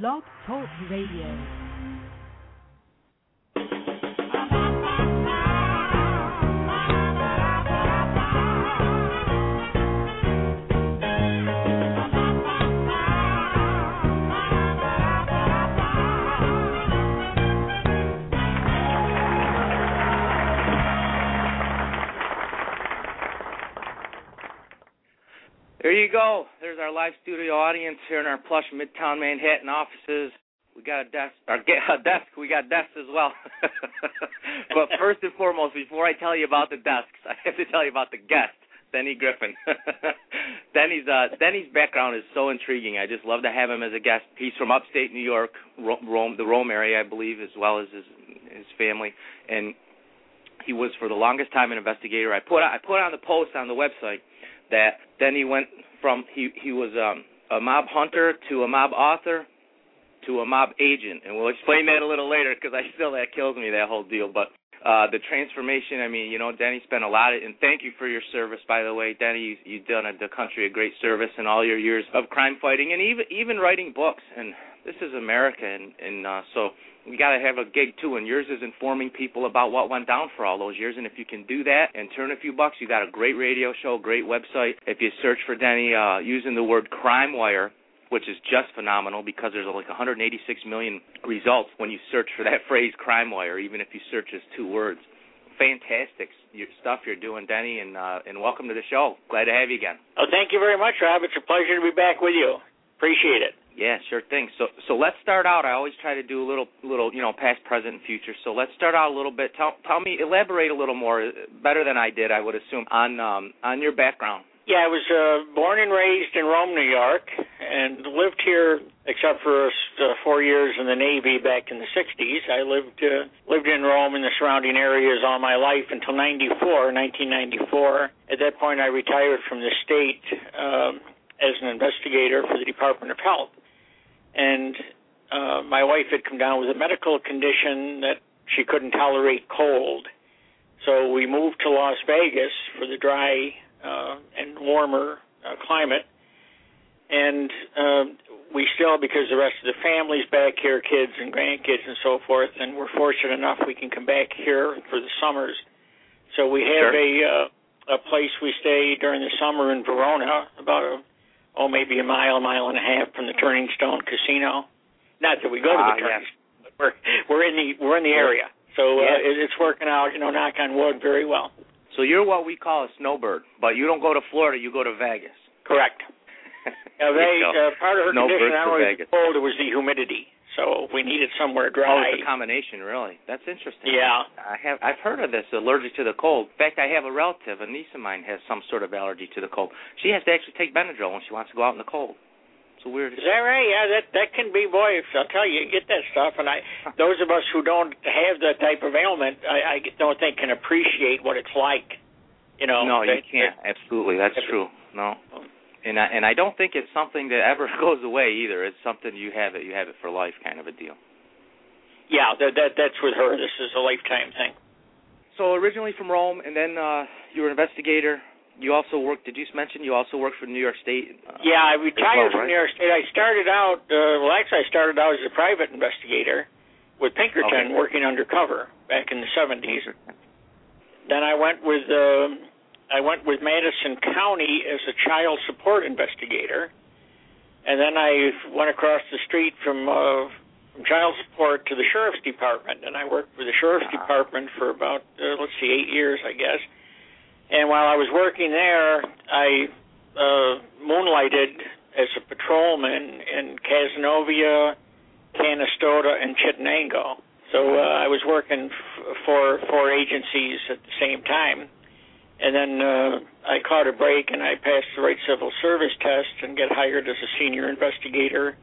Blog Talk Radio. There you go. There's our live studio audience here in our plush Midtown Manhattan offices. We got a desk, get a desk. We got desks as well. but first and foremost, before I tell you about the desks, I have to tell you about the guest, Denny Griffin. Denny's uh, Denny's background is so intriguing. I just love to have him as a guest. He's from upstate New York, Rome, the Rome area, I believe, as well as his his family, and he was for the longest time an investigator. I put I put on the post on the website that then he went from he he was um, a mob hunter to a mob author to a mob agent, and we'll explain that a little later because I still that kills me that whole deal. But uh, the transformation, I mean, you know, Denny spent a lot of, and thank you for your service, by the way, Denny. You, you've done a, the country a great service in all your years of crime fighting, and even even writing books. And this is America, and and uh, so we got to have a gig too, and yours is informing people about what went down for all those years. And if you can do that and turn a few bucks, you got a great radio show, great website. If you search for Denny uh, using the word Crime Wire, which is just phenomenal because there's like 186 million results when you search for that phrase Crime Wire, even if you search as two words. Fantastic stuff you're doing, Denny, and uh, and welcome to the show. Glad to have you again. Oh, thank you very much, Rob. It's a pleasure to be back with you. Appreciate it. Yeah, sure thing. So so let's start out. I always try to do a little little you know past, present, and future. So let's start out a little bit. Tell tell me, elaborate a little more, better than I did, I would assume, on um on your background. Yeah, I was uh, born and raised in Rome, New York, and lived here except for uh, four years in the Navy back in the '60s. I lived uh, lived in Rome and the surrounding areas all my life until '94, 1994. At that point, I retired from the state um, as an investigator for the Department of Health and uh, my wife had come down with a medical condition that she couldn't tolerate cold. So we moved to Las Vegas for the dry uh, and warmer uh, climate. And uh, we still, because the rest of the family's back here, kids and grandkids and so forth, and we're fortunate enough we can come back here for the summers. So we have sure. a uh, a place we stay during the summer in Verona, about a oh, maybe a mile, a mile and a half from the Turning Stone Casino. Not that we go to the Turning, yes. but we're we're in the we're in the area, so uh, it, it's working out. You know, knock on wood, very well. So you're what we call a snowbird, but you don't go to Florida. You go to Vegas. Correct. now, they, uh, part of her Snowbird condition, I was told it was the humidity, so we needed somewhere Oh, dry. it's a combination, really. That's interesting. Yeah. I have I've heard of this allergic to the cold. In fact, I have a relative, a niece of mine, has some sort of allergy to the cold. She has to actually take Benadryl when she wants to go out in the cold. It's a weird. Is that right? Yeah, that that can be. Boy, I'll tell you, you get that stuff, and I, those of us who don't have that type of ailment, I, I don't think can appreciate what it's like. You know. no, you can't. Absolutely, that's true. No, and I, and I don't think it's something that ever goes away either. It's something you have it, you have it for life, kind of a deal. Yeah, that that that's with her. This is a lifetime thing. So originally from Rome, and then uh, you were an investigator. You also worked. Did you mention you also worked for New York State? Uh, Yeah, I retired well, from? New York State. I started out. Uh, well, actually, I started out as a private investigator with Pinkerton, Okay. working undercover back in the '70s. Then I went with uh, I went with Madison County as a child support investigator, and then I went across the street from uh, from child support to the sheriff's department, and I worked with the sheriff's Ah. department for about uh, let's see, eight years, I guess. And while I was working there, I uh, moonlighted as a patrolman in Cazenovia, Canastota, and Chittenango. So uh, I was working f- for four agencies at the same time. And then uh, I caught a break and I passed the right civil service test and get hired as a senior investigator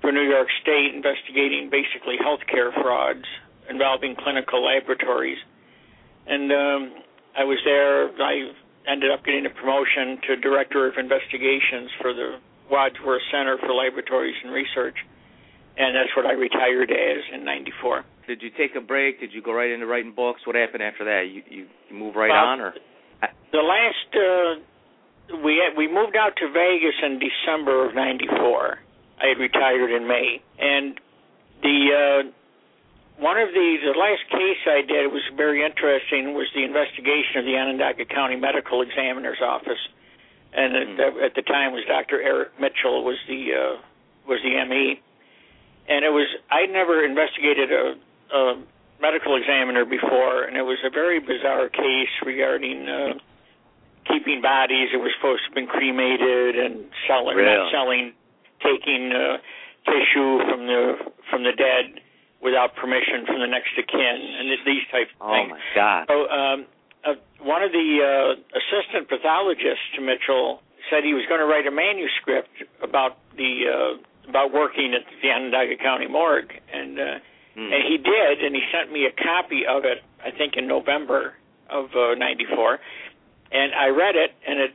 for New York State, investigating basically healthcare frauds involving clinical laboratories. And um, I was there. I ended up getting a promotion to director of investigations for the Wadsworth Center for Laboratories and Research, and that's what I retired as in '94. Did you take a break? Did you go right into writing books? What happened after that? You you, you move right Well, on, or The last uh, we had, we moved out to Vegas in December of '94. I had retired in May, and the uh, one of the the last case I did was very interesting. Was the investigation of the Onondaga County Medical Examiner's Office, and mm-hmm. at, at the time was Dr. Eric Mitchell was the uh, was the ME, and it was I'd never investigated a, a medical examiner before, and it was a very bizarre case regarding. Uh, keeping bodies that were supposed to have been cremated and selling, really? not selling, taking uh, tissue from the from the dead without permission from the next of kin, and these types of oh things. Oh my God! So um, uh, one of the uh, assistant pathologists to Mitchell said he was going to write a manuscript about the uh, about working at the Onondaga County morgue, and uh, hmm. and he did, and he sent me a copy of it. I think in November of '94, and I read it, and it,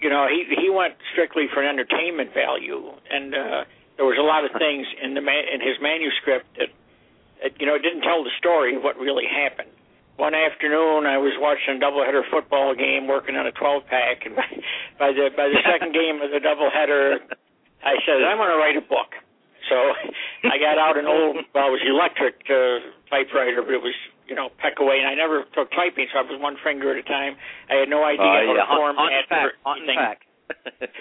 you know, he he went strictly for an entertainment value, and uh, there was a lot of things in the ma- in his manuscript that, that, you know, didn't tell the story of what really happened. One afternoon, I was watching a doubleheader football game, working on a 12 pack, and by, by the by the second game of the doubleheader, I said I'm going to write a book. So I got out an old, well, it was electric uh, typewriter, but it was you know, peck away. And I never took typing, so I was one finger at a time. I had no idea uh, how yeah. to form hunt, hunt fact, hunt fact.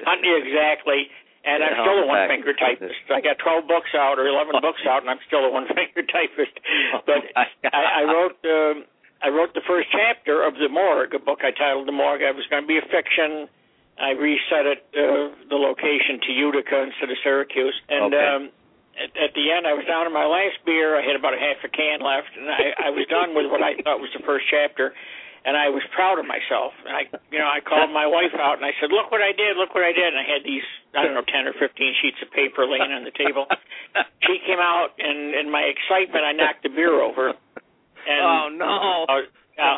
Hunting exactly. And yeah, I'm still a one finger typist. I got 12 books out or 11 books out, and I'm still a one finger typist. But I, I wrote. Um, I wrote the first chapter of the Morgue, a book I titled The Morgue. It was going to be a fiction. I reset it, uh, the location to Utica instead of Syracuse, and okay. um, at, at the end, I was down to my last beer. I had about a half a can left, and I, I was done with what I thought was the first chapter. And I was proud of myself. And I, you know, I called my wife out and I said, "Look what I did! Look what I did!" And I had these, I don't know, ten or fifteen sheets of paper laying on the table. she came out, and in my excitement, I knocked the beer over. And, oh no! Uh, uh,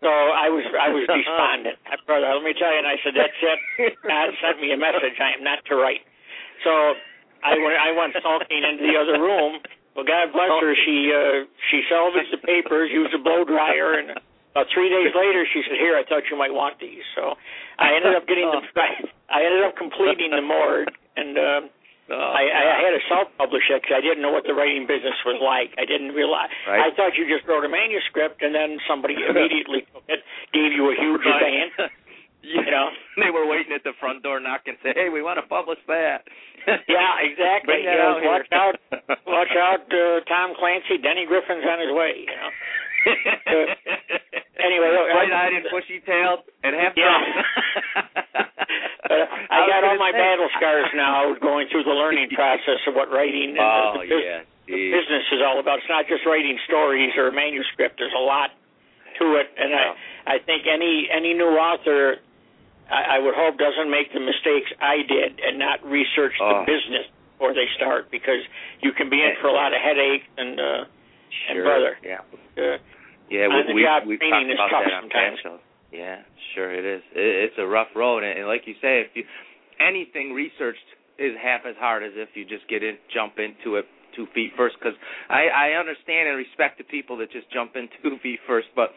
so I was I was despondent, brother. Let me tell you. And I said, "That's it. God sent me a message. I am not to write." So I went I went sulking into the other room. Well, God bless her. She uh, she salvaged the papers, used a blow dryer, and about three days later, she said, "Here, I thought you might want these." So I ended up getting the I ended up completing the morgue, and uh, oh, I, I had to self-publish it because I didn't know what the writing business was like. I didn't realize. Right. I thought you just wrote a manuscript, and then somebody immediately took it, gave you a huge right. advance. You know, they were waiting at the front door knocking, say, "Hey, we want to publish that." yeah, exactly. Bring you know, out watch out, watch out, uh, Tom Clancy. Denny Griffin's on his way. You know. Uh, anyway, bright-eyed and bushy-tailed and half Yeah. uh, I, I got all my say. battle scars now, going through the learning process of what writing and oh the, the, yeah, geez. business is all about. It's not just writing stories or a manuscript. There's a lot to it, and Yeah. I I think any any new author I, I would hope doesn't make the mistakes I did and not research Oh. the business before they start because you can be in for a lot of headaches and uh, and brother. Yeah. Uh, Yeah, we, we, we've talked about that on sometimes. Yeah, sure it is. It, it's a rough road, and, and like you say, if you anything researched is half as hard as if you just get in, jump into it two feet first. Because I, I understand and respect the people that just jump in two feet first, but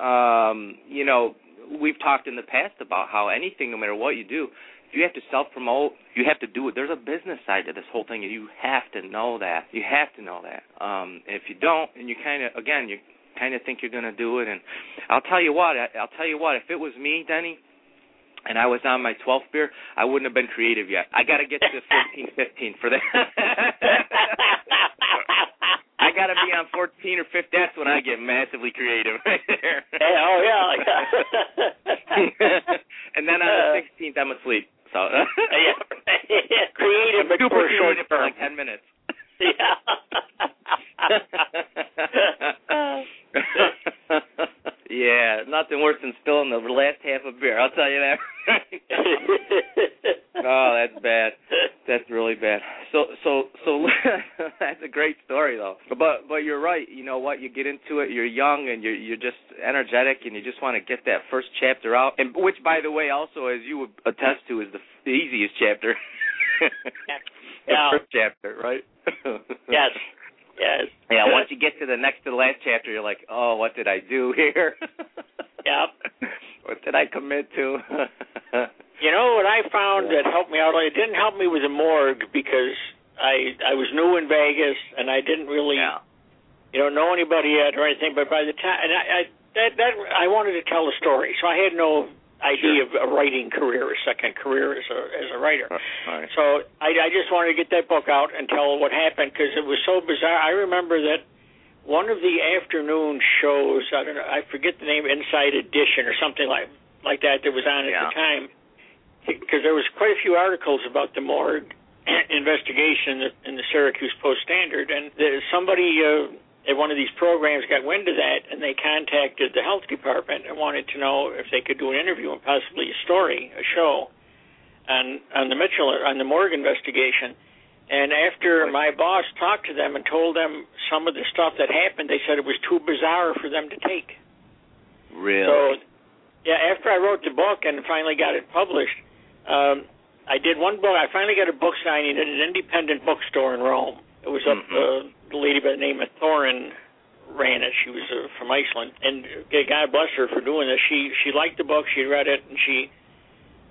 um, you know, we've talked in the past about how anything, no matter what you do, you have to self promote, you have to do it. There's a business side to this whole thing, and you have to know that. You have to know that. Um, if you don't, and you kind of, again, you kind of think you're going to do it, and I'll tell you what, I, I'll tell you what, if it was me, Denny, and I was on my 12th beer, I wouldn't have been creative yet. I got to get to 14, 15 for that. Got to be on 14 or 15. That's when I get massively creative right there. Hey, oh yeah. and then on the 16th, I'm asleep. So yeah, creative, but super for short creative for like 10 minutes. yeah, nothing worse than spilling the last half of beer. I'll tell you that. oh, that's bad. That's really bad. So, so, so that's a great story, though. But, but you're right. You know what? You get into it. You're young and you're you're just energetic, and you just want to get that first chapter out. And which, by the way, also as you would attest to, is the, the easiest chapter. the Yeah. first chapter, right? yes. Yes. Yeah, once you get to the next to the last chapter, you're like, oh, what did I do here? Yep. what did I commit to? you know what I found that helped me out? It didn't help me with the morgue because I I was new in Vegas and I didn't really yeah. you know know anybody yet or anything. But by the time and I, I that that I wanted to tell a story, so I had no idea Sure. of a writing career, a second career as a as a writer. Right. So I, I just wanted to get that book out and tell what happened because it was so bizarre. I remember that one of the afternoon shows, I don't know, I forget the name, Inside Edition or something like like that that was on at Yeah. the time, because there was quite a few articles about the morgue investigation in the, Syracuse Post Standard, and somebody uh, at one of these programs got wind of that, and they contacted the health department and wanted to know if they could do an interview and possibly a story, a show on on the Mitchell on the morgue investigation. And after my boss talked to them and told them some of the stuff that happened, they said it was too bizarre for them to take. Really? So, yeah, after I wrote the book and finally got it published, um, I did one book. I finally got a book signing at an independent bookstore in Rome. It was up Mhm. uh, lady by the name of Thorin ran it. She was uh, from Iceland, and uh, God bless her for doing this. She she liked the book. She read it, and she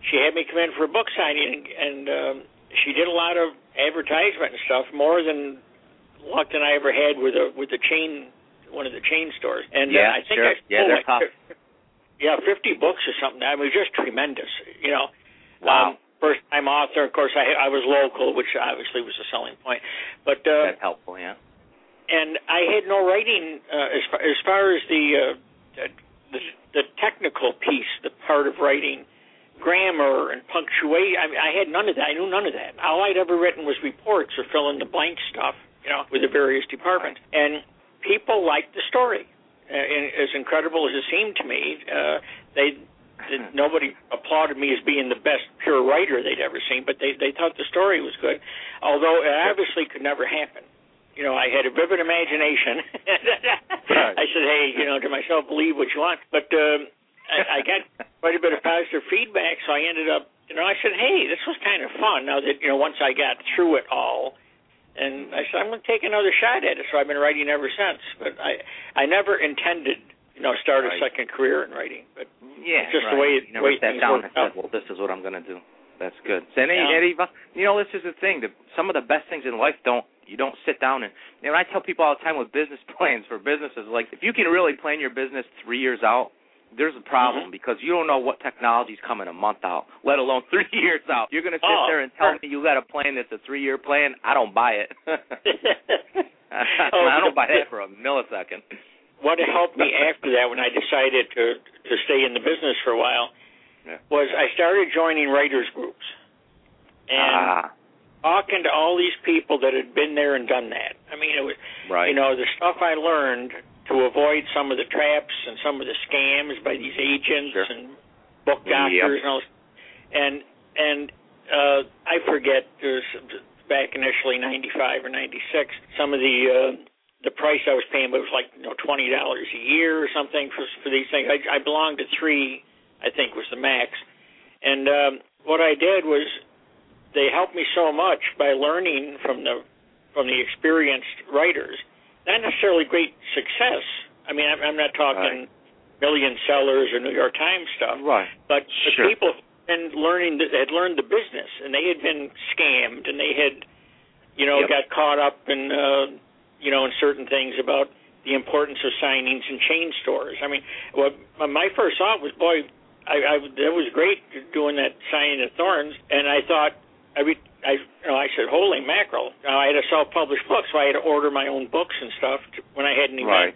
she had me come in for a book signing, and, and um, she did a lot of advertisement and stuff, more than luck than I ever had with a with the chain one of the chain stores. And Yeah, uh, I think sure. I Yeah, they're like tough. Yeah, fifty books or something. I mean, just tremendous. You know. wow. Um, first time author, of course. I I was local, which obviously was a selling point. But uh, That's helpful, yeah. And I had no writing uh, as far as far as the, uh, the the technical piece, the part of writing, grammar and punctuation. I I had none of that. I knew none of that. All I'd ever written was reports or fill in the blank stuff, you know, with the various departments. And people liked the story. Uh, and as incredible as it seemed to me, uh, they nobody applauded me as being the best pure writer they'd ever seen, but they they thought the story was good, although it obviously could never happen. You know, I had a vivid imagination. Right. I said, hey, you know, to myself, believe what you want. But um, I, I got quite a bit of positive feedback, so I ended up, you know, I said, hey, this was kind of fun. Now that you know, once I got through it all, and I said, I'm going to take another shot at it. So I've been writing ever since. But I I never intended, you know, start a second career in writing. But Yeah, just the right. way- you never way sat down and said. "Well, this is what I'm going to do." That's good. So, and, Yeah. and you know, this is the thing. The, some of the best things in life don't you don't sit down and. And I tell people all the time with business plans for businesses, like if you can really plan your business three years out, there's a problem Mhm. because you don't know what technology's coming a month out, let alone three years out. You're going to sit Oh, there and tell me you got a plan that's a three year plan. I don't buy it. Oh, I don't buy that for a millisecond. what helped me after that when I decided to to stay in the business for a while Yeah. was I started joining writers groups and ah, talking to all these people that had been there and done that. I mean, it was right. you know the stuff I learned to avoid some of the traps and some of the scams by these agents Sure. and book Yep. doctors and all. And and uh, I forget there's back initially '95 or '96 some of the uh, the price I was paying was like you know twenty dollars a year or something for for these things. I, I belonged to three, I think was the max. And um, what I did was they helped me so much by learning from the from the experienced writers. Not necessarily great success. I mean, I'm, I'm not talking million sellers or New York Times stuff, right. but the Sure. people had learning that had learned the business and they had been scammed and they had, you know, Yep. got caught up in, uh, you know, in certain things about the importance of signings in chain stores. I mean, what my first thought was, boy, I, I that was great doing that signing at Thorns, and I thought every I you know I said, holy mackerel! Now, I had a self-published book, so I had to order my own books and stuff to, when I had an event. Right.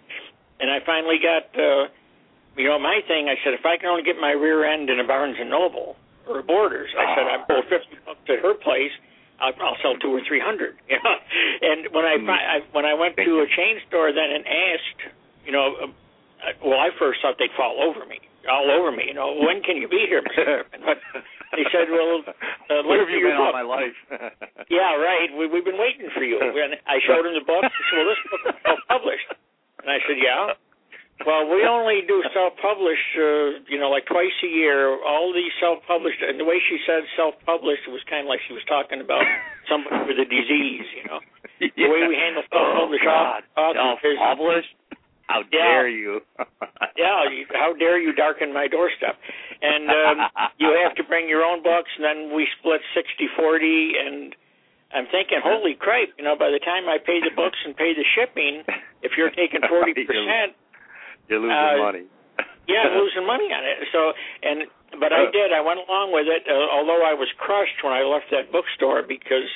And I finally got, uh, you know, my thing. I said, if I can only get my rear end in a Barnes and Noble or a Borders, I said, I Ah. pull fifty bucks at her place. I'll, I'll sell two or three hundred. You know, and when I, Mm. I when I went Thank to you. a chain store then and asked, you know, uh, well, I first thought they'd fall over me, all over me. You know, when can you be here, But they said, well, uh, Where have you been all my life? Yeah, right. We, we've been waiting for you. And I showed him the book. He said, well, this book is self-published. And I said, yeah. Well, we only do self-published, uh, you know, like twice a year. All these self-published, and the way she said self-published, it was kind of like she was talking about somebody with a disease, you know. The way we handle self-published oh, God. authors Self-published? How dare you? yeah, you, how dare you darken my doorstep? And um, you have to bring your own books, and then we split sixty forty. And I'm thinking, holy crap! You know, by the time I pay the books and pay the shipping, if you're taking forty percent, you're losing uh, money. yeah, losing money on it. So, and but I did. I went along with it, uh, although I was crushed when I left that bookstore because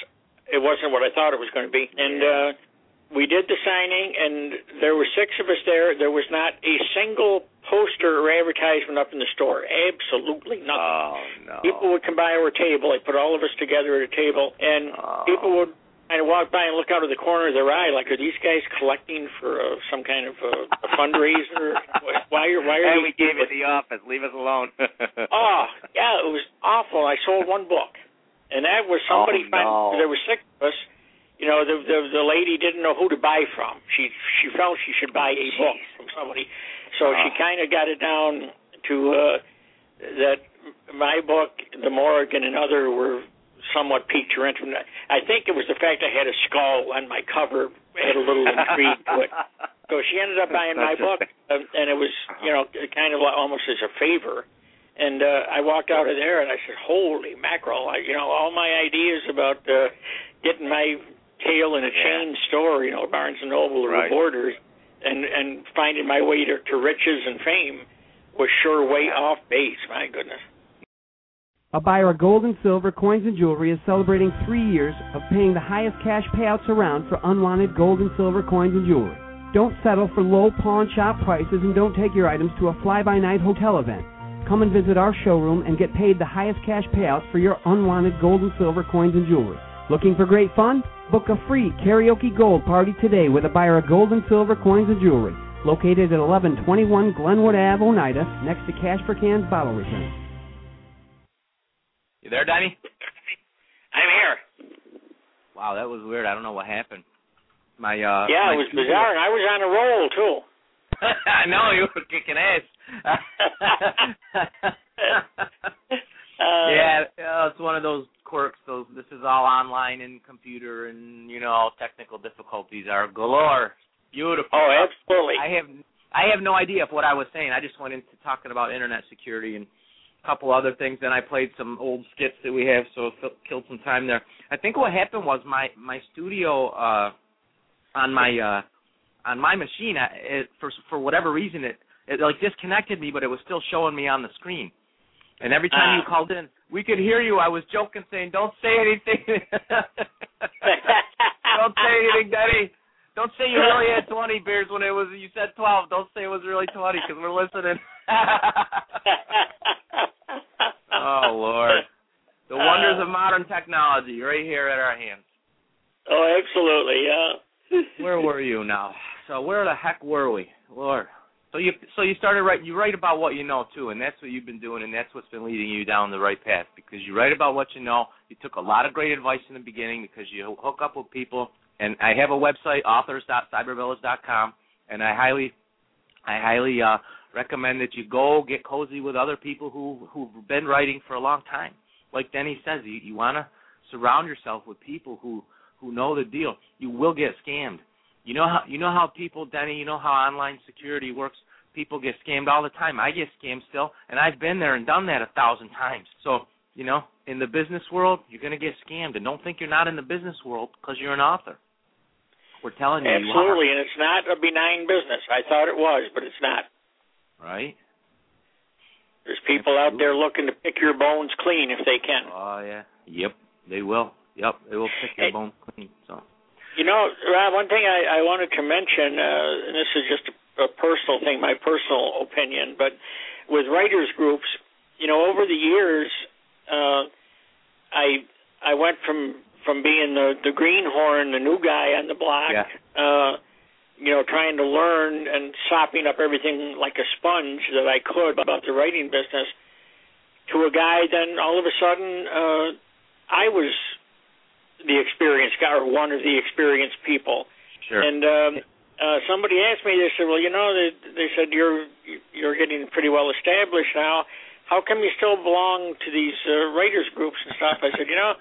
it wasn't what I thought it was going to be. And uh, we did the signing, and there were six of us there. There was not a single poster or advertisement up in the store. Absolutely nothing. Oh no! People would come by our table. They put all of us together at a table, and Oh. people would kind of walk by and look out of the corner of their eye, like, "Are these guys collecting for uh, some kind of uh, a fundraiser? why are why are these we gave it the office. Leave us alone. Oh, yeah, it was awful. I sold one book, and that was somebody. Oh, find- no. There were six of us. You know, the, the the lady didn't know who to buy from. She she felt she should buy a book from somebody, so she Oh. kind of got it down to uh, that my book, The Morgue, and other were somewhat piqued her interest. I think it was the fact I had a skull on my cover had a little intrigue to it. So she ended up buying my book, uh, and it was, you know, kind of like almost as a favor. And uh, I walked out of there, and I said, "Holy mackerel!" I, you know, all my ideas about uh, getting my tail in a Yeah. chain store, you know, Barnes and Noble or Right. Borders, and and finding my way to, to riches and fame was sure way off base. My goodness. A buyer of gold and silver coins and jewelry is celebrating three years of paying the highest cash payouts around for unwanted gold and silver coins and jewelry. Don't settle for low pawn shop prices and don't take your items to a fly-by-night hotel event. Come and visit our showroom and get paid the highest cash payouts for your unwanted gold and silver coins and jewelry. Looking for great fun? Book a free karaoke gold party today with a buyer of gold and silver coins and jewelry. Located at 1121 Glenwood Ave, Oneida, next to Cash for Cans Bottle Return. you there, Danny? I'm here. Wow, that was weird. I don't know what happened. My uh yeah, my it was studio- bizarre, and I was on a roll too. I know you were kicking ass. Uh, yeah, uh, it's one of those quirks. Those this is all online and computer, and you know all technical difficulties are galore. Beautiful. Oh, absolutely. I have I have no idea of what I was saying. I just went into talking about internet security and a couple other things. Then I played some old skits that we have, so it fi- killed some time there. I think what happened was my my studio uh on my uh on my machine I, it, for for whatever reason it it like disconnected me, but it was still showing me on the screen. And every time you Ah. called in, we could hear you. I was joking, saying, "Don't say anything. Don't say anything, Daddy. Don't say you really had 20 beers when it was you said 12. Don't say it was really 20 because we're listening." oh Lord, the wonders of modern technology right here at our hands. oh, absolutely. Yeah. Where were you now? So where the heck were we, Lord? So you so you started write you write about what you know too, and that's what you've been doing, and that's what's been leading you down the right path because you write about what you know. You took a lot of great advice in the beginning because you hook up with people, and I have a website authors.cybervillage.com, and I highly I highly uh, recommend that you go get cozy with other people who who've been writing for a long time. Like Denny says, you you want to surround yourself with people who who know the deal. You will get scammed. You know how you know how people, Denny. You know how online security works. People get scammed all the time. I get scammed still, and I've been there and done that a thousand times. So you know, in the business world, you're going to get scammed, and don't think you're not in the business world because you're an author. We're telling you, you. Absolutely, and it's not a benign business. I thought it was, but it's not. right? There's people out there looking to pick your bones clean if they can. Oh yeah. Yep. They will. Yep. They will pick your Hey. bone clean. So. You know, Rob, one thing I, I wanted to mention, uh, and this is just a, a personal thing, my personal opinion, but with writers groups, you know, over the years, uh, I I went from from being the the greenhorn, the new guy on the block, Yeah. uh, you know, trying to learn and sopping up everything like a sponge that I could about the writing business, to a guy. Then all of a sudden, uh, I was the experienced guy or one of the experienced people. Sure. And um, uh, somebody asked me, they said, "Well, you know, they, they said you're you're getting pretty well established now. How come you still belong to these uh, writers groups and stuff?" I said, "You know,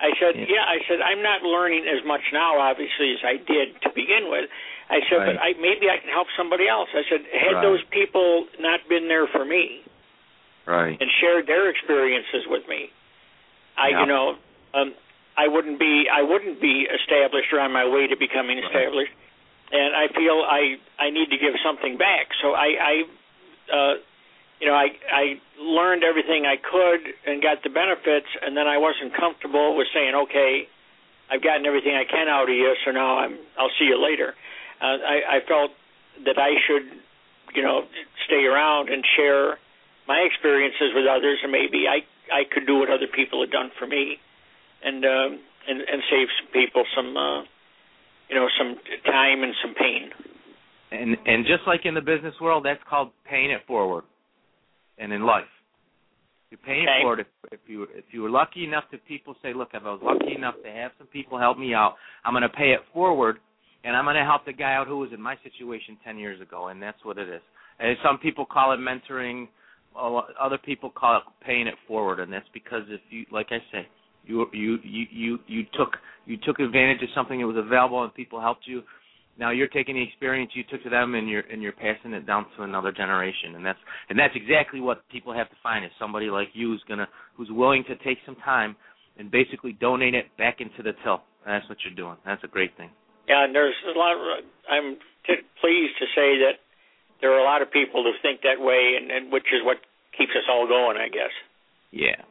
I said, yeah. yeah. I said I'm not learning as much now, obviously, as I did to begin with. I said, right. but I maybe I can help somebody else. I said, had right. those people not been there for me, right, and shared their experiences with me, I, yeah. you know, um, I wouldn't be I wouldn't be established or on my way to becoming established. And I feel I I need to give something back. So I I uh, you know, I I learned everything I could and got the benefits, and then I wasn't comfortable with saying, okay, I've gotten everything I can out of you, so now I'm I'll see you later. Uh, I I felt that I should, you know, stay around and share my experiences with others, and maybe I I could do what other people had done for me, and um, and and save some people some, uh, you know, some time and some pain. And and just like in the business world, that's called paying it forward and in life. You're paying okay. it if, if you if you were lucky enough to people say, look, if I was lucky enough to have some people help me out, I'm going to pay it forward, and I'm going to help the guy out who was in my situation ten years ago, and that's what it is. And some people call it mentoring, other people call it paying it forward, and that's because if you, like I say, you you you you took you took advantage of something that was available and people helped you. Now you're taking the experience you took to them and you're and you're passing it down to another generation. And that's and that's exactly what people have to find is somebody like you who's gonna who's willing to take some time and basically donate it back into the till. And that's what you're doing. That's a great thing. Yeah and there's a lot of, i'm t- pleased to say that there are a lot of people who think that way and, and which is what keeps us all going i guess. Yeah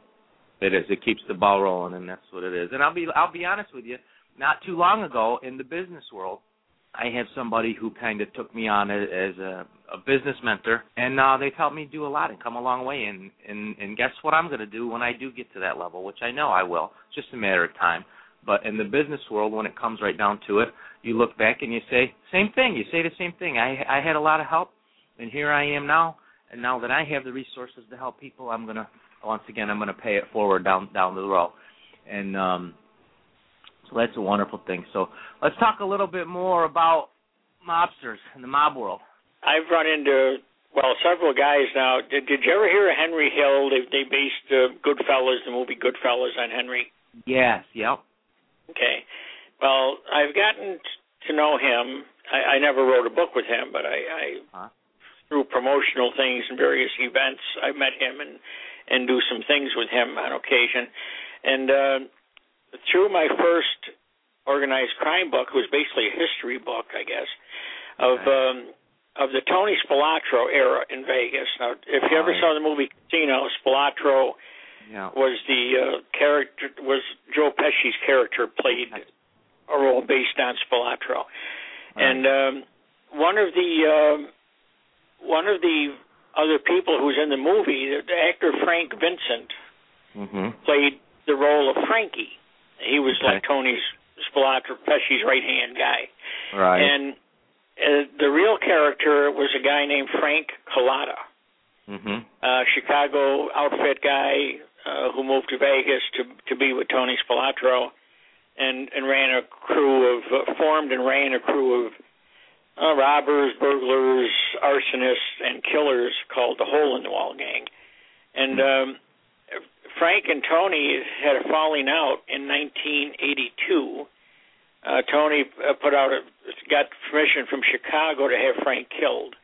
it is it keeps the ball rolling and that's what it is and i'll be i'll be honest with you not too long ago in the business world I have somebody who kind of took me on as a, a business mentor, and uh, they've helped me do a lot and come a long way. And and and guess what I'm going to do when I do get to that level, which I know I will. It's just a matter of time. But in the business world, when it comes right down to it, you look back and you say same thing. You say the same thing. I I had a lot of help, and here I am now. And now that I have the resources to help people, I'm gonna once again I'm gonna pay it forward down down the road. And um so that's a wonderful thing. So let's talk a little bit more about mobsters in the mob world. I've run into well several guys now. Did, did you ever hear of Henry Hill? They they based uh, Goodfellas, the movie Goodfellas, on Henry. Yes. Yep. Okay. Well, I've gotten to know him. I, I never wrote a book with him, but I, I huh? through promotional things and various events, I met him and and do some things with him on occasion. And uh, through my first organized crime book, it was basically a history book, I guess, of um, of the Tony Spilotro era in Vegas. Now, if you ever saw the movie Casino, Spilotro yeah. was the uh, character was Joe Pesci's character played a role based on Spilotro, right. and um, one of the um, one of the other people who was in the movie, the actor Frank Vincent, mm-hmm. played the role of Frankie. He was okay. like Tony's Spilotro Pesci's right hand guy. Right. And uh, the real character was a guy named Frank Cullotta, mm-hmm. uh, Chicago outfit guy uh, who moved to Vegas to to be with Tony Spilotro, and and ran a crew of uh, formed and ran a crew of uh, robbers, burglars, arsonists, and killers called the Hole in the Wall Gang. And mm-hmm. um, Frank and Tony had a falling out in 1982. Uh, Tony uh, put out a got permission from Chicago to have Frank killed,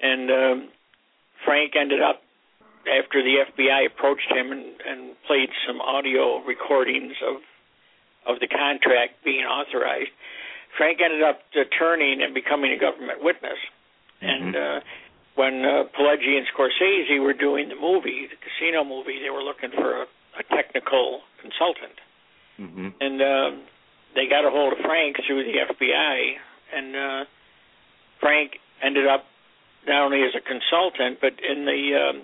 and um, Frank ended up after the FBI approached him and, and played some audio recordings of of the contract being authorized. Frank ended up turning and becoming a government witness, mm-hmm. and uh, when uh, Pileggi and Scorsese were doing the movie, the casino movie, they were looking for a, a technical consultant, mm-hmm. and um, they got a hold of Frank through the FBI, and uh, Frank ended up not only as a consultant, but in the, um,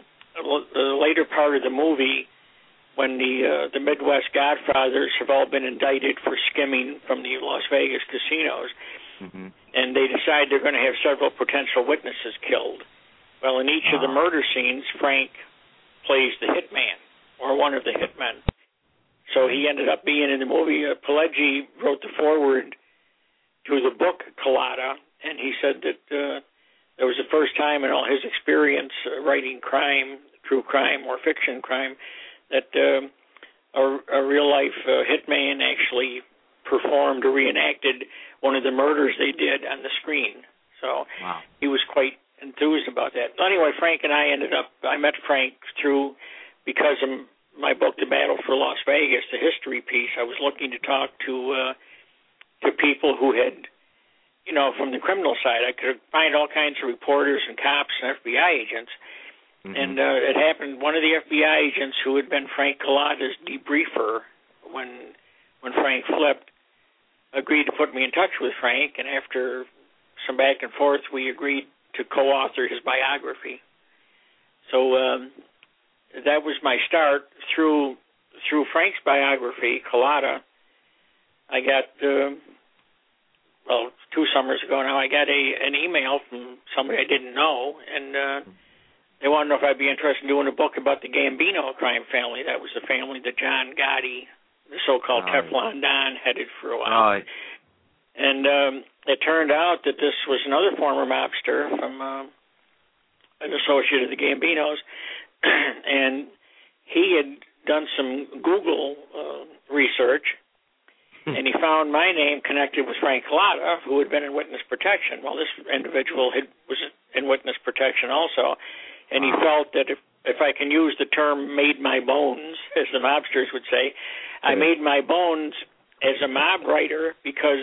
the later part of the movie, when the uh, the Midwest Godfathers have all been indicted for skimming from the Las Vegas casinos, mm-hmm. And they decide they're going to have several potential witnesses killed. Well, in each of the murder scenes, Frank plays the hitman or one of the hitmen. So he ended up being in the movie. Uh, Pileggi wrote the foreword to the book Cullotta, and he said that uh, it was the first time in all his experience uh, writing crime, true crime or fiction crime, that uh, a, a real life uh, hitman actually performed or reenacted one of the murders they did on the screen. So wow. he was quite enthused about that. Anyway, Frank and I ended up. I met Frank through because of my book, The Battle for Las Vegas, the history piece. I was looking to talk to uh, to people who had, you know, from the criminal side. I could find all kinds of reporters and cops and FBI agents. Mm-hmm. And uh, it happened. One of the FBI agents who had been Frank Cullotta's debriefer when when Frank flipped agreed to put me in touch with Frank, and after some back and forth, we agreed to co-author his biography. So um, that was my start through through Frank's biography, Cullotta. I got uh, well two summers ago now. I got a an email from somebody I didn't know, and uh, they wanted to know if I'd be interested in doing a book about the Gambino crime family. That was the family that John Gotti, so-called oh. Teflon Don, headed for a while. Oh, and um, it turned out that this was another former mobster from uh, an associate of the Gambinos, and he had done some Google uh, research, and he found my name connected with Frank Cullotta, who had been in witness protection. Well, this individual had, was in witness protection also, and he felt that if if I can use the term "made my bones," as the mobsters would say, I made my bones as a mob writer because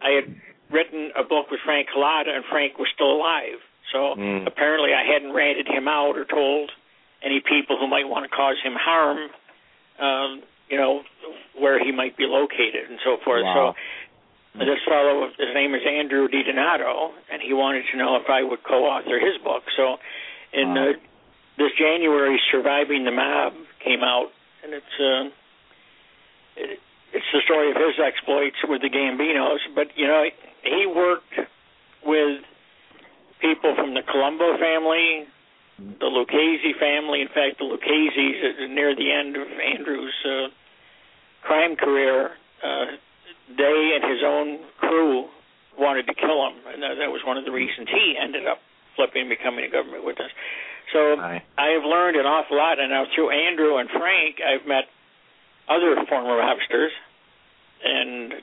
I had written a book with Frank Cullotta, and Frank was still alive. So Mm. apparently, I hadn't ratted him out or told any people who might want to cause him harm, um, you know, where he might be located and so forth. Wow. So this fellow, his name is Andrew DiDonato, and he wanted to know if I would co-author his book. So in Wow. uh, this January, Surviving the Mob came out, and it's uh, it, it's the story of his exploits with the Gambinos. But you know, he worked with people from the Colombo family, the Lucchese family. In fact, the Lucchese's near the end of Andrew's uh, crime career, uh, they and his own crew wanted to kill him, and that, that was one of the reasons he ended up flipping, and becoming a government witness. So Aye. I have learned an awful lot, and now through Andrew and Frank, I've met other former mobsters, and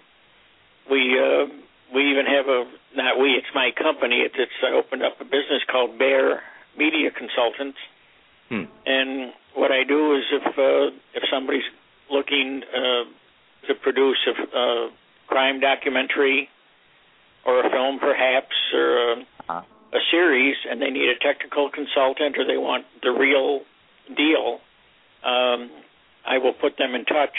we uh, we even have a not we, it's my company. It's, it's I opened up a business called Bear Media Consultants, Hmm. and what I do is if uh, if somebody's looking uh, to produce a uh, crime documentary or a film, perhaps, or a, Uh-huh. a series, and they need a technical consultant or they want the real deal, um, I will put them in touch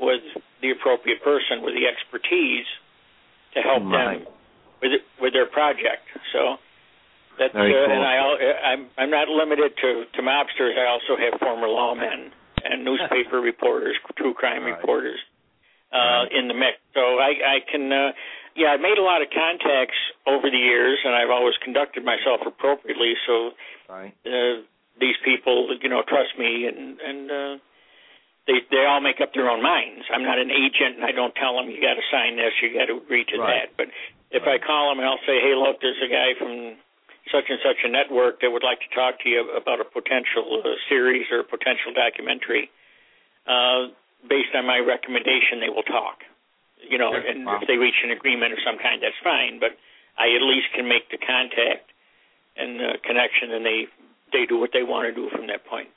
with the appropriate person with the expertise to help Oh, them with with their project. So that's Very uh, cool. and I I'm I'm not limited to to mobsters. I also have former lawmen and newspaper reporters, true crime Right. reporters uh, Right. in the mix. So I I can uh, yeah I've made a lot of contacts over the years, and I've always conducted myself appropriately. So Right. uh, these people, you know, trust me, and and uh, they they all make up their own minds. I'm not an agent, and I don't tell them you got to sign this, you got to agree to Right. that. But if I call them and I'll say, hey, look, there's a guy from such and such a network that would like to talk to you about a potential uh, series or a potential documentary. Uh, based on my recommendation, they will talk. You know, and Wow. if they reach an agreement of some kind, that's fine. But I at least can make the contact and uh, connection, and they they do what they want to do from that point.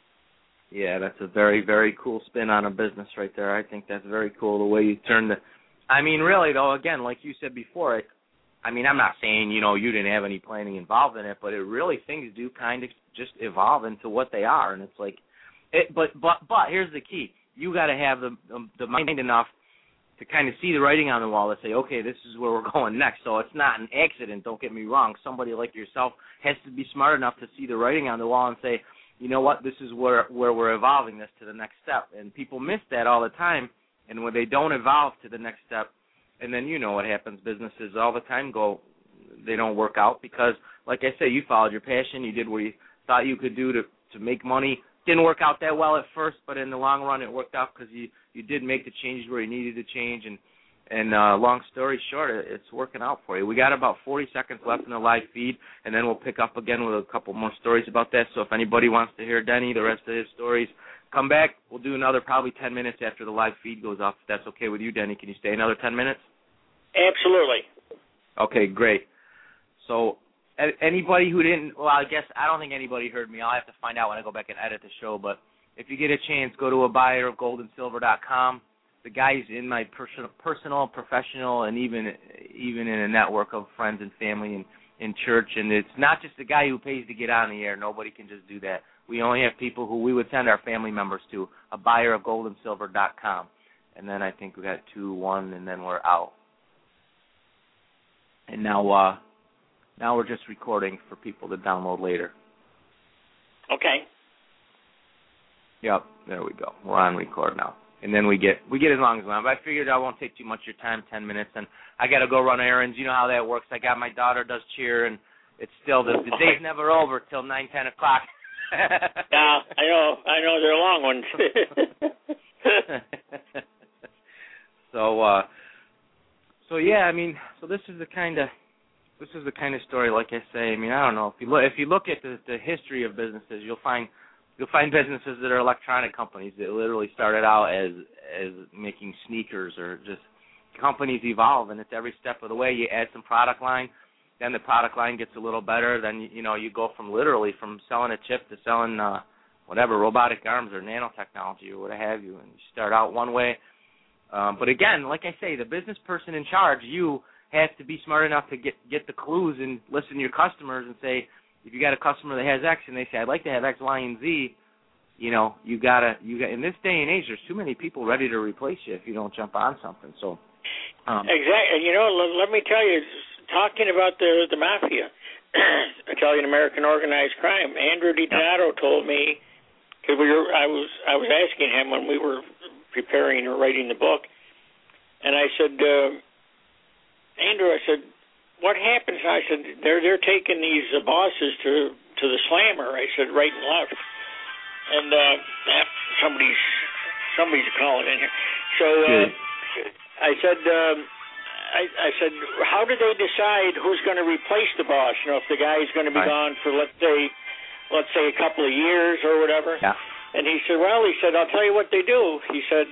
Yeah, that's a very, very cool spin on a business right there. I think that's very cool the way you turn the. I mean, really though, again, like you said before, it, I mean, I'm not saying you know you didn't have any planning involved in it, but it really things do kind of just evolve into what they are, and it's like, it. But but but here's the key: you got to have the the, mind enough to kind of see the writing on the wall to say, okay, this is where we're going next. So it's not an accident. Don't get me wrong. Somebody like yourself has to be smart enough to see the writing on the wall and say, you know what, this is where where we're evolving this to the next step. And people miss that all the time. And when they don't evolve to the next step, and then you know what happens, businesses all the time go, they don't work out because, like I say, you followed your passion, you did what you thought you could do to to make money. Didn't work out that well at first, but in the long run, it worked out because you you did make the changes where you needed to change. And and uh, long story short, it- it's working out for you. We got about 40 seconds left in the live feed, and then we'll pick up again with a couple more stories about that. So if anybody wants to hear Denny, the rest of his stories, come back. We'll do another probably 10 minutes after the live feed goes off. If that's okay with you, Denny, can you stay another 10 minutes? Absolutely. Okay, great. So anybody who didn't, well, I guess I don't think anybody heard me. I'll have to find out when I go back and edit the show. But if you get a chance, go to a buyer of goldandsilver.com. The guys in my personal, personal, professional, and even even in a network of friends and family and in church. And it's not just the guy who pays to get on the air. Nobody can just do that. We only have people who we would send our family members to. A buyer of goldandsilver.com. And then I think we got two, one, and then we're out. And now, uh, now we're just recording for people to download later. Okay. Yep, there we go. We're on record now. And then we get we get as long as we want. But I figured I won't take too much of your time, ten minutes, and I got to go run errands. You know how that works. I got my daughter does cheer, and it's still the, the day's never over till nine ten o'clock. yeah, I know. I know they're long ones. so, uh, so yeah, I mean, so this is the kind of this is the kind of story, like I say. I mean, I don't know if you look if you look at the the history of businesses, you'll find you'll find businesses that are electronic companies that literally started out as as making sneakers or just companies evolve, and it's every step of the way. You add some product line, then the product line gets a little better. Then you know you go from literally from selling a chip to selling uh, whatever robotic arms or nanotechnology or what have you, and you start out one way. Um, but again, like I say, the business person in charge, you have to be smart enough to get get the clues and listen to your customers and say, if you got a customer that has X and they say I'd like to have X, Y, and Z, you know, you gotta you got in this day and age, there's too many people ready to replace you if you don't jump on something. So um, exactly, you know, let, let me tell you, talking about the the mafia, Italian American organized crime. Andrew DiDonato yeah. told me because we were I was I was asking him when we were preparing or writing the book, and I said. Uh, Andrew, I said, what happens? I said, they're they're taking these uh, bosses to to the slammer. I said, right and left, and uh, somebody's somebody's calling in here. So uh, I said. Um, I, I said, how do they decide who's going to replace the boss? You know, if the guy's going to be right. gone for let's say, let's say a couple of years or whatever. Yeah. And he said, well, he said, I'll tell you what they do. He said,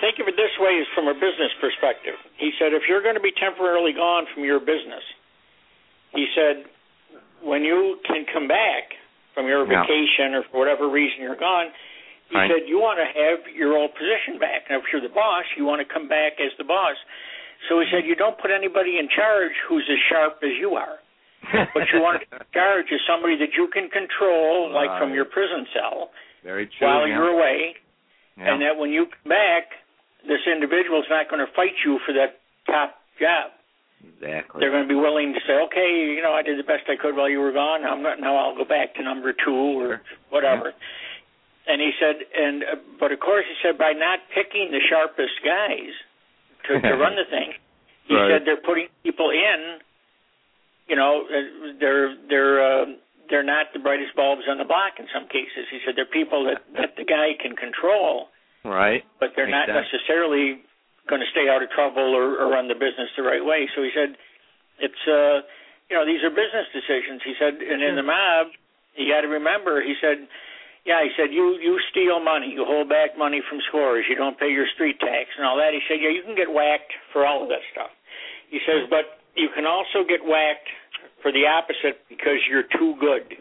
think of it this way: is from a business perspective. He said, if you're going to be temporarily gone from your business, he said, when you can come back from your yeah. vacation or for whatever reason you're gone, he right. said you want to have your old position back. Now, if you're the boss, you want to come back as the boss. So he said you don't put anybody in charge who's as sharp as you are. but you want to charge as somebody that you can control, like from your prison cell, Very true, while yeah. you're away, yeah. and that when you come back, this individual is not going to fight you for that top job. Exactly. They're going to be willing to say, okay, you know, I did the best I could while you were gone. I'm not, now I'll go back to number two or whatever. Yeah. And he said, and uh, but of course he said by not picking the sharpest guys to, to run the thing, he right. said they're putting people in. You know, uh, they're they're uh, they're not the brightest bulbs on the block in some cases. He said they're people that that the guy can control Right. But they're Makes not sense. necessarily going to stay out of trouble or, or run the business the right way. So he said, it's uh, you know, these are business decisions. He said, and in the mob, you got to remember. He said, yeah, he said you you steal money, you hold back money from scores, you don't pay your street tax and all that. He said, yeah, you can get whacked for all of that stuff. He says, but you can also get whacked for the opposite because you're too good.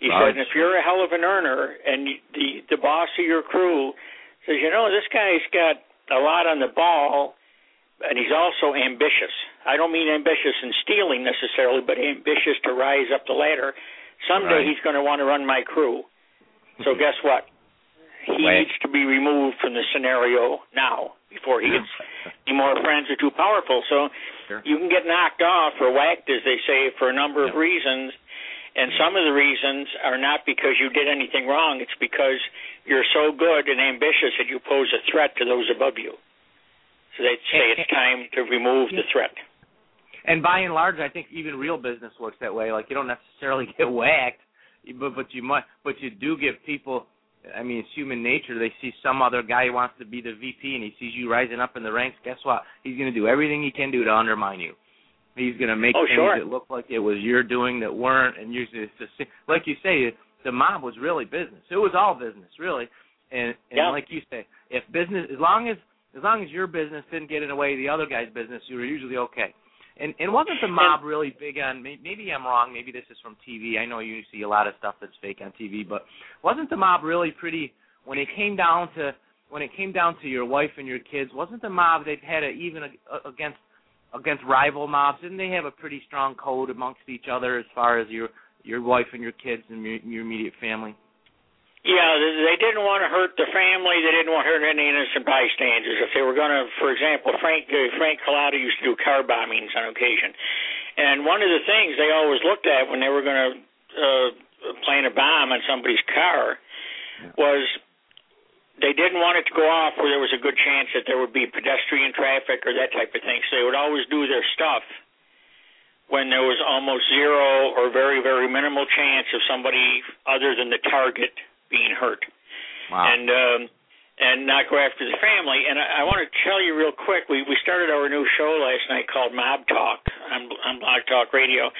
He said, and if you're a hell of an earner and the the boss of your crew says, you know, this guy's got a lot on the ball, and he's also ambitious. I don't mean ambitious in stealing necessarily, but ambitious to rise up the ladder. Someday right. he's going to want to run my crew. So guess what? He needs to be removed from the scenario now before he gets any more friends are too powerful. So sure. you can get knocked off or whacked, as they say, for a number of reasons. And some of the reasons are not because you did anything wrong. It's because you're so good and ambitious that you pose a threat to those above you. So they say it's time to remove the threat. And by and large, I think even real business works that way. Like you don't necessarily get whacked, but but you might, but you do get people. I mean, it's human nature. They see some other guy who wants to be the VP, and he sees you rising up in the ranks. Guess what? He's going to do everything he can do to undermine you. He's going to make oh, things sure. that look like it was your doing that weren't, and usually it's just like you say, the mob was really business. It was all business, really. And and Yeah. like you say, if business as long as as long as your business didn't get in the way of the other guy's business, you were usually okay. And and wasn't the mob really big on? Maybe I'm wrong. Maybe this is from TV. I know you see a lot of stuff that's fake on TV, but wasn't the mob really pretty when it came down to when it came down to your wife and your kids? Wasn't the mob they had a, even a, against against rival mobs? Didn't they have a pretty strong code amongst each other as far as your your wife and your kids and your, your immediate family? Yeah, they didn't want to hurt the family. They didn't want to hurt any innocent bystanders. If they were going to, for example, Frank uh, Frank Cullotta used to do car bombings on occasion, and one of the things they always looked at when they were going to uh, plant a bomb on somebody's car was they didn't want it to go off where there was a good chance that there would be pedestrian traffic or that type of thing. So they would always do their stuff when there was almost zero or very very minimal chance of somebody other than the target being hurt Wow. and um and not go after the family. And I, I want to tell you real quick, we we started our new show last night called Mob Talk on on Blog Talk Radio,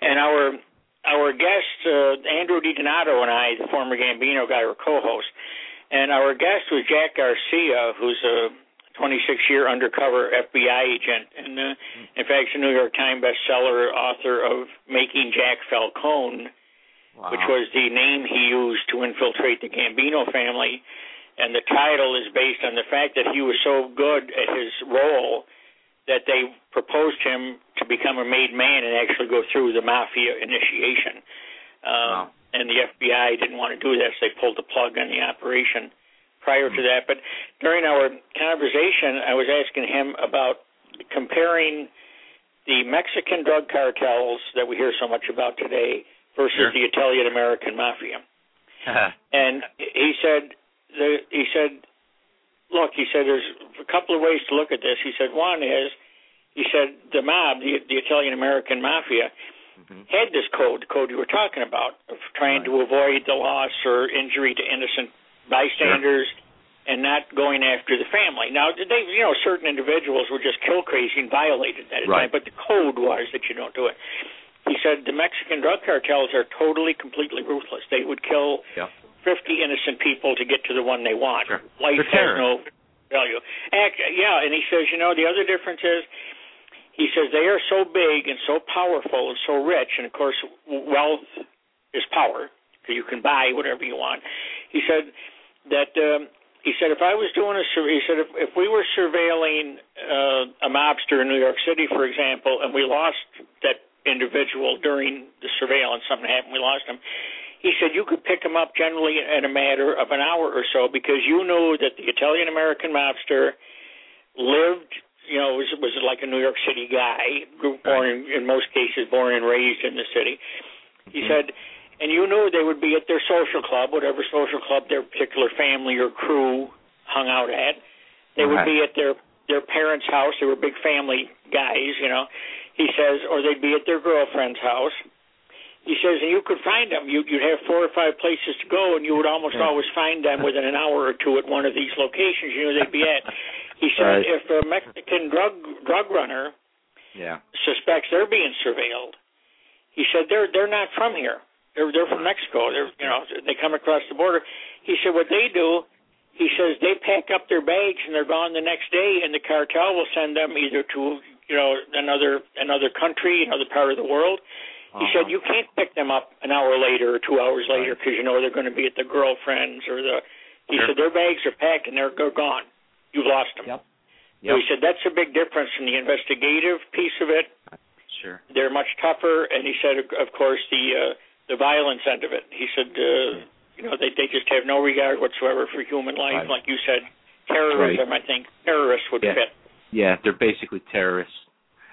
and our our guest uh, Andrew DiDonato and I, the former Gambino guy, were co-hosts, and our guest was Jack Garcia, who's a 26 year undercover FBI agent, and uh, in fact, a New York Times bestseller, author of Making Jack Falcone wow. which was the name he used to infiltrate the Gambino family. And the title is based on the fact that he was so good at his role that they proposed him to become a made man and actually go through the mafia initiation. Um, Wow. And the FBI didn't want to do that, so they pulled the plug on the operation prior to that. But during our conversation, I was asking him about comparing the Mexican drug cartels that we hear so much about today versus Sure. the Italian American mafia. Uh-huh. And he said, the, he said, look, he said, there's a couple of ways to look at this. He said, one is, he said, the mob, the, the Italian American mafia, Mhm. had this code, the code you were talking about, of trying to avoid the loss or injury to innocent bystanders and not going after the family. Now, they, you know, certain individuals were just kill crazy and violated that, at Right. but the code was that you don't do it. He said the Mexican drug cartels are totally, completely ruthless. They would kill Yeah. 50 innocent people to get to the one they want. Sure. Life has no value. Act, yeah, and he says, you know, the other difference is, he says they are so big and so powerful and so rich, and of course, wealth is power because you can buy whatever you want. He said that um, he said if I was doing a he said if if we were surveilling uh, a mobster in New York City, for example, and we lost that individual during the surveillance, something happened, we lost him. He said you could pick him up generally in a matter of an hour or so because you knew that the Italian American mobster lived, you know, was was like a New York City guy, grew- born in, in most cases born and raised in the city. He Mhm. said, and you knew they would be at their social club, whatever social club their particular family or crew hung out at. They would Right. be at their their parents' house. They were big family guys, you know. He says, or they'd be at their girlfriend's house. He says, and you could find them. You, you'd have four or five places to go, and you would almost Yeah. always find them within an hour or two at one of these locations. You know they'd be at. He said, Right. if a Mexican drug drug runner Yeah. suspects they're being surveilled, he said they're they're not from here. They're they're from Mexico. They're you know they come across the border. He said what they do. He says they pack up their bags and they're gone the next day, and the cartel will send them either to you know another another country, another part of the world. He said Uh-huh. you can't pick them up an hour later or two hours later because you know they're going to be at the girlfriends or the. He Sure. said their bags are packed and they're, they're gone. You've lost them. Yep. So he said that's a big difference in the investigative piece of it. Sure. They're much tougher, and he said, of course, the uh, the violence end of it. He said, uh, you know, they they just have no regard whatsoever for human life, Right. like you said. Terrorism, I think terrorists would Yeah. fit. Yeah, they're basically terrorists.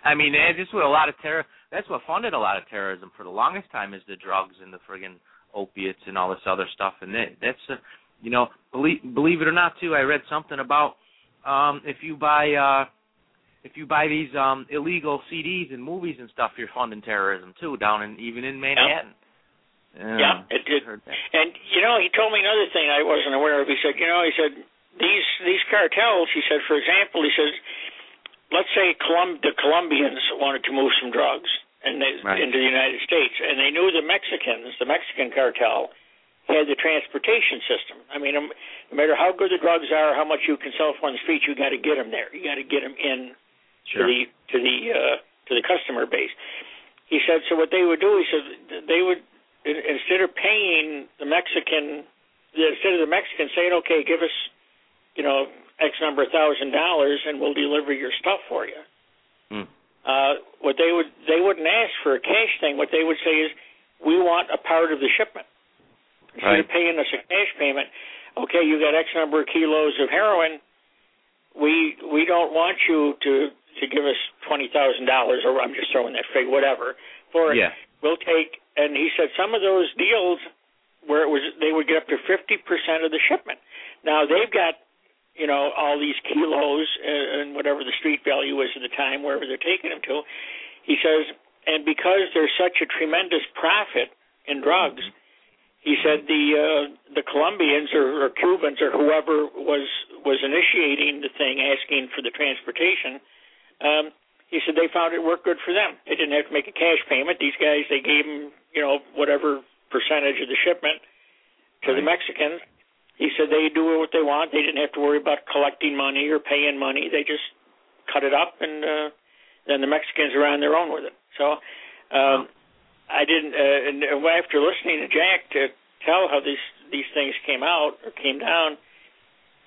I mean, and this what a lot of terror. That's what funded a lot of terrorism for the longest time is the drugs and the friggin' opiates and all this other stuff. And that, that's, uh, you know, believe believe it or not, too. I read something about um if you buy uh if you buy these um illegal CDs and movies and stuff, you're funding terrorism too, down in even in Manhattan. Yeah, Yeah, it did. heard that. And you know, he told me another thing I wasn't aware of. He said, you know, he said these these cartels. He said, for example, he says, let's say Colum- the Colombians wanted to move some drugs and they, Right. into the United States, and they knew the Mexicans, the Mexican cartel, had the transportation system. I mean, um, no matter how good the drugs are, how much you can sell for on the street, you got to get them there. You got to get them in Sure. to the to the uh, to the customer base. He said so. What they would do, he said, they would instead of paying the Mexican, instead of the Mexican saying, okay, give us, you know, X number of thousand dollars, and we'll deliver your stuff for you. Hmm. Uh, what they would they wouldn't ask for a cash thing. What they would say is, we want a part of the shipment. Instead of paying us a cash payment, okay, you got X number of kilos of heroin. We we don't want you to to give us twenty thousand dollars, or I'm just throwing that figure, whatever, for it. Yeah. We'll take. And he said some of those deals where it was they would get up to fifty percent of the shipment. Now they've got you know all these kilos and whatever the street value is at the time, wherever they're taking them to. He says, and because there's such a tremendous profit in drugs, he said the uh, the Colombians or, or Cubans or whoever was was initiating the thing, asking for the transportation. Um, he said they found it worked good for them. They didn't have to make a cash payment. These guys, they gave them, you know, whatever percentage of the shipment to the Mexicans. He said they do what they want. They didn't have to worry about collecting money or paying money. They just cut it up, and uh, then the Mexicans on their own with it. So um, I didn't. Uh, and after listening to Jack to tell how these these things came out or came down,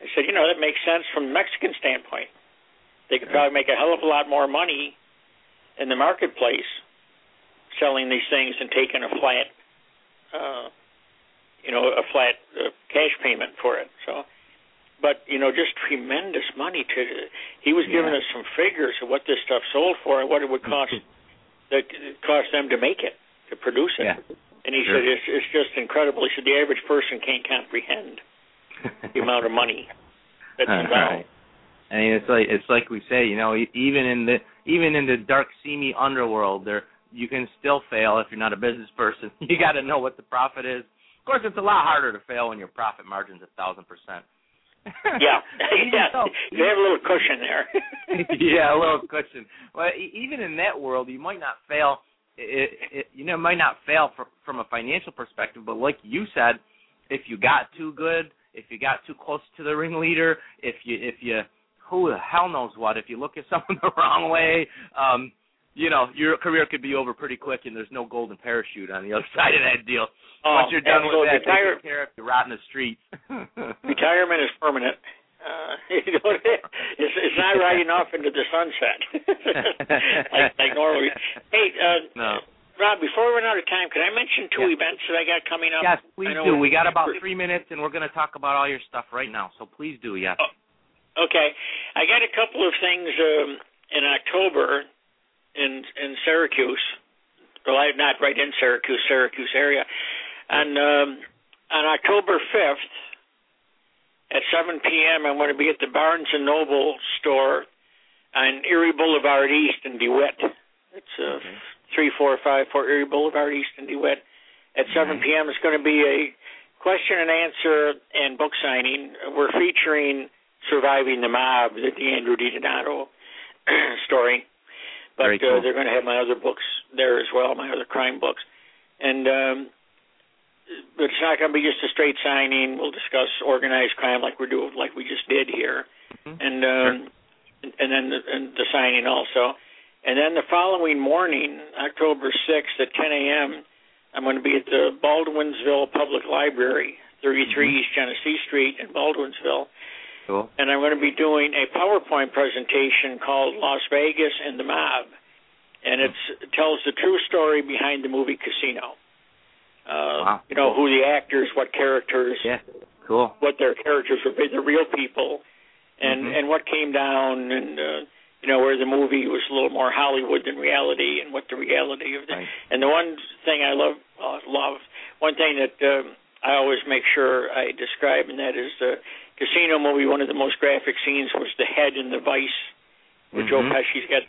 I said, you know, that makes sense from the Mexican standpoint. They could probably make a hell of a lot more money in the marketplace selling these things and taking a flat, uh, you know, a flat uh, cash payment for it. So, but you know, just tremendous money to. He was giving Yeah. us some figures of what this stuff sold for and what it would cost that cost them to make it, to produce it. Yeah. And he Sure. said it's, it's just incredible. He said the average person can't comprehend the amount of money that's involved. right. I mean, it's like it's like we say, you know, even in the even in the dark, seamy underworld, there you can still fail if you're not a business person. You got to know what the profit is. Of course, it's a lot harder to fail when your profit margin's a thousand percent. Yeah, yeah. so- You have a little cushion there. yeah, a little cushion. Well, even in that world, you might not fail. It, it, you know, might not fail for, from a financial perspective, but like you said, if you got too good, if you got too close to the ringleader, if you if you who the hell knows what, if you look at someone the wrong way, um, you know, your career could be over pretty quick, and there's no golden parachute on the other side of that deal. Oh, Once you're done with absolutely. that, Retire- take care if you rot in the streets. Retirement is permanent. Uh, you know, it's, it's not riding off into the sunset like, like normally. Hey, uh, no. Rob, before we run out of time, can I mention two Yeah. events that I got coming up? Yes, please do. we're- got about three minutes, and we're going to talk about all your stuff right now. So please do, yes. Oh. Okay, I got a couple of things um, in October in in Syracuse. Well, I'm not right in Syracuse, Syracuse area. On um, on October fifth at 7 p.m., I'm going to be at the Barnes and Noble store on Erie Boulevard East in DeWitt. It's uh, Okay. three four five four Erie Boulevard East in DeWitt. At 7 Nice. p.m., it's going to be a question and answer and book signing. We're featuring Surviving the Mob, the Andrew DiDonato story. But cool. uh, they're going to have my other books there as well, my other crime books. And um, it's not going to be just a straight signing. We'll discuss organized crime like we're doing, like we just did here, Mhm. and um, and then the, and the signing also. And then the following morning, October 6th at 10 a.m., I'm going to be at the Baldwinsville Public Library, 33 Mhm. East Genesee Street in Baldwinsville Cool. and I'm going to be doing a PowerPoint presentation called Las Vegas and the Mob, and it's, it tells the true story behind the movie Casino. Uh, Wow. You know who the actors, what characters, Yeah. Cool. what their characters were, the real people, and Mhm. and what came down, and uh, you know where the movie was a little more Hollywood than reality, and what the reality of the Right. and the one thing I love, uh, love, one thing that um, I always make sure I describe, and that is the Casino movie. One of the most graphic scenes was the head in the vice, where Joe Mhm. Pesci's got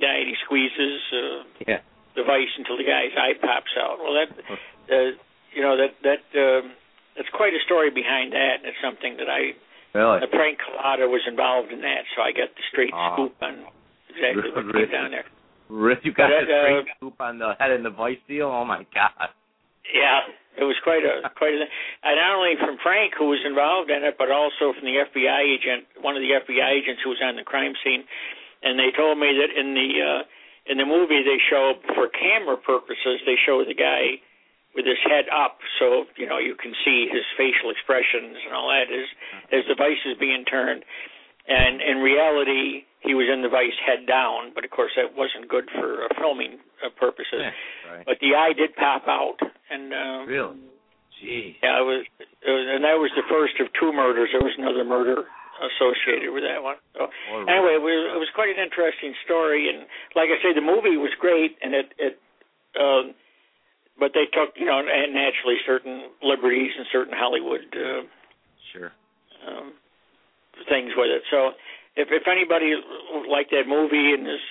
guy and he squeezes uh, Yeah. the vice until the guy's eye pops out. Well, that uh, you know that that um, that's quite a story behind that, and it's something that I Really? the Frank Cullotta was involved in that, so I got the straight Ah. scoop on exactly what Really? came down there. Rick, you got But, the uh, straight scoop on the head in the vice deal? Oh my god. Yeah, it was quite a quite a, and not only from Frank who was involved in it, but also from the FBI agent, one of the FBI agents who was on the crime scene, and they told me that in the uh, in the movie they show for camera purposes they show the guy with his head up, so you know you can see his facial expressions and all that as as the vice is being turned. And in reality, he was in the vice head down, but of course that wasn't good for uh, filming uh, purposes. Yeah, right. But the eye did pop out, and uh, really, gee, yeah, it was, it was, and that was the first of two murders. There was another murder associated with that one. So anyway, it was, it was quite an interesting story, and like I say, the movie was great, and it it. Um, but they took, you know, and naturally certain liberties and certain Hollywood uh, sure. um, things with it. So, if if anybody liked that movie and is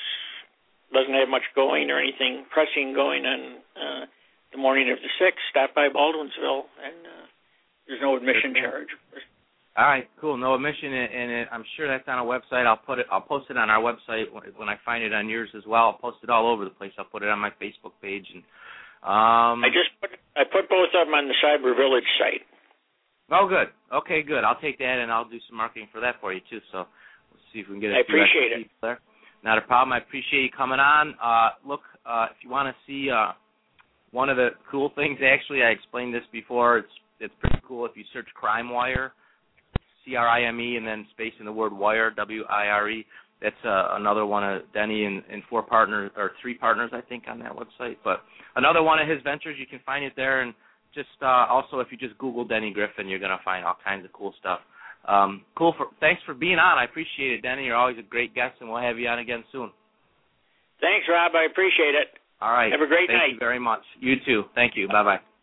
doesn't have much going or anything pressing going on uh, the morning of the sixth, stop by Baldwinsville, and uh, there's no admission Okay. charge. All right, cool. No admission, and and it, I'm sure that's on our website. I'll put it. I'll post it on our website when, when I find it on yours as well. I'll post it all over the place. I'll put it on my Facebook page and. Um, I just put I put both of them on the Cyber Village site. Oh, good. Okay, good. I'll take that and I'll do some marketing for that for you too. So we'll see if we can get a I appreciate it. there. Not a problem. I appreciate you coming on. Uh, look, uh, if you want to see uh, one of the cool things, actually, I explained this before. It's it's pretty cool. If you search Crime Wire, C R I M E, and then space in the word wire, W I R E. That's uh, another one of Denny and, and four partners or three partners, I think, on that website. But another one of his ventures. You can find it there, and just uh, also if you just Google Denny Griffin, you're gonna find all kinds of cool stuff. Um, cool. For thanks for being on. I appreciate it, Denny. You're always a great guest, and we'll have you on again soon. Thanks, Rob. I appreciate it. All right. Have a great Thank night. you very much. You too. Thank you. Bye bye.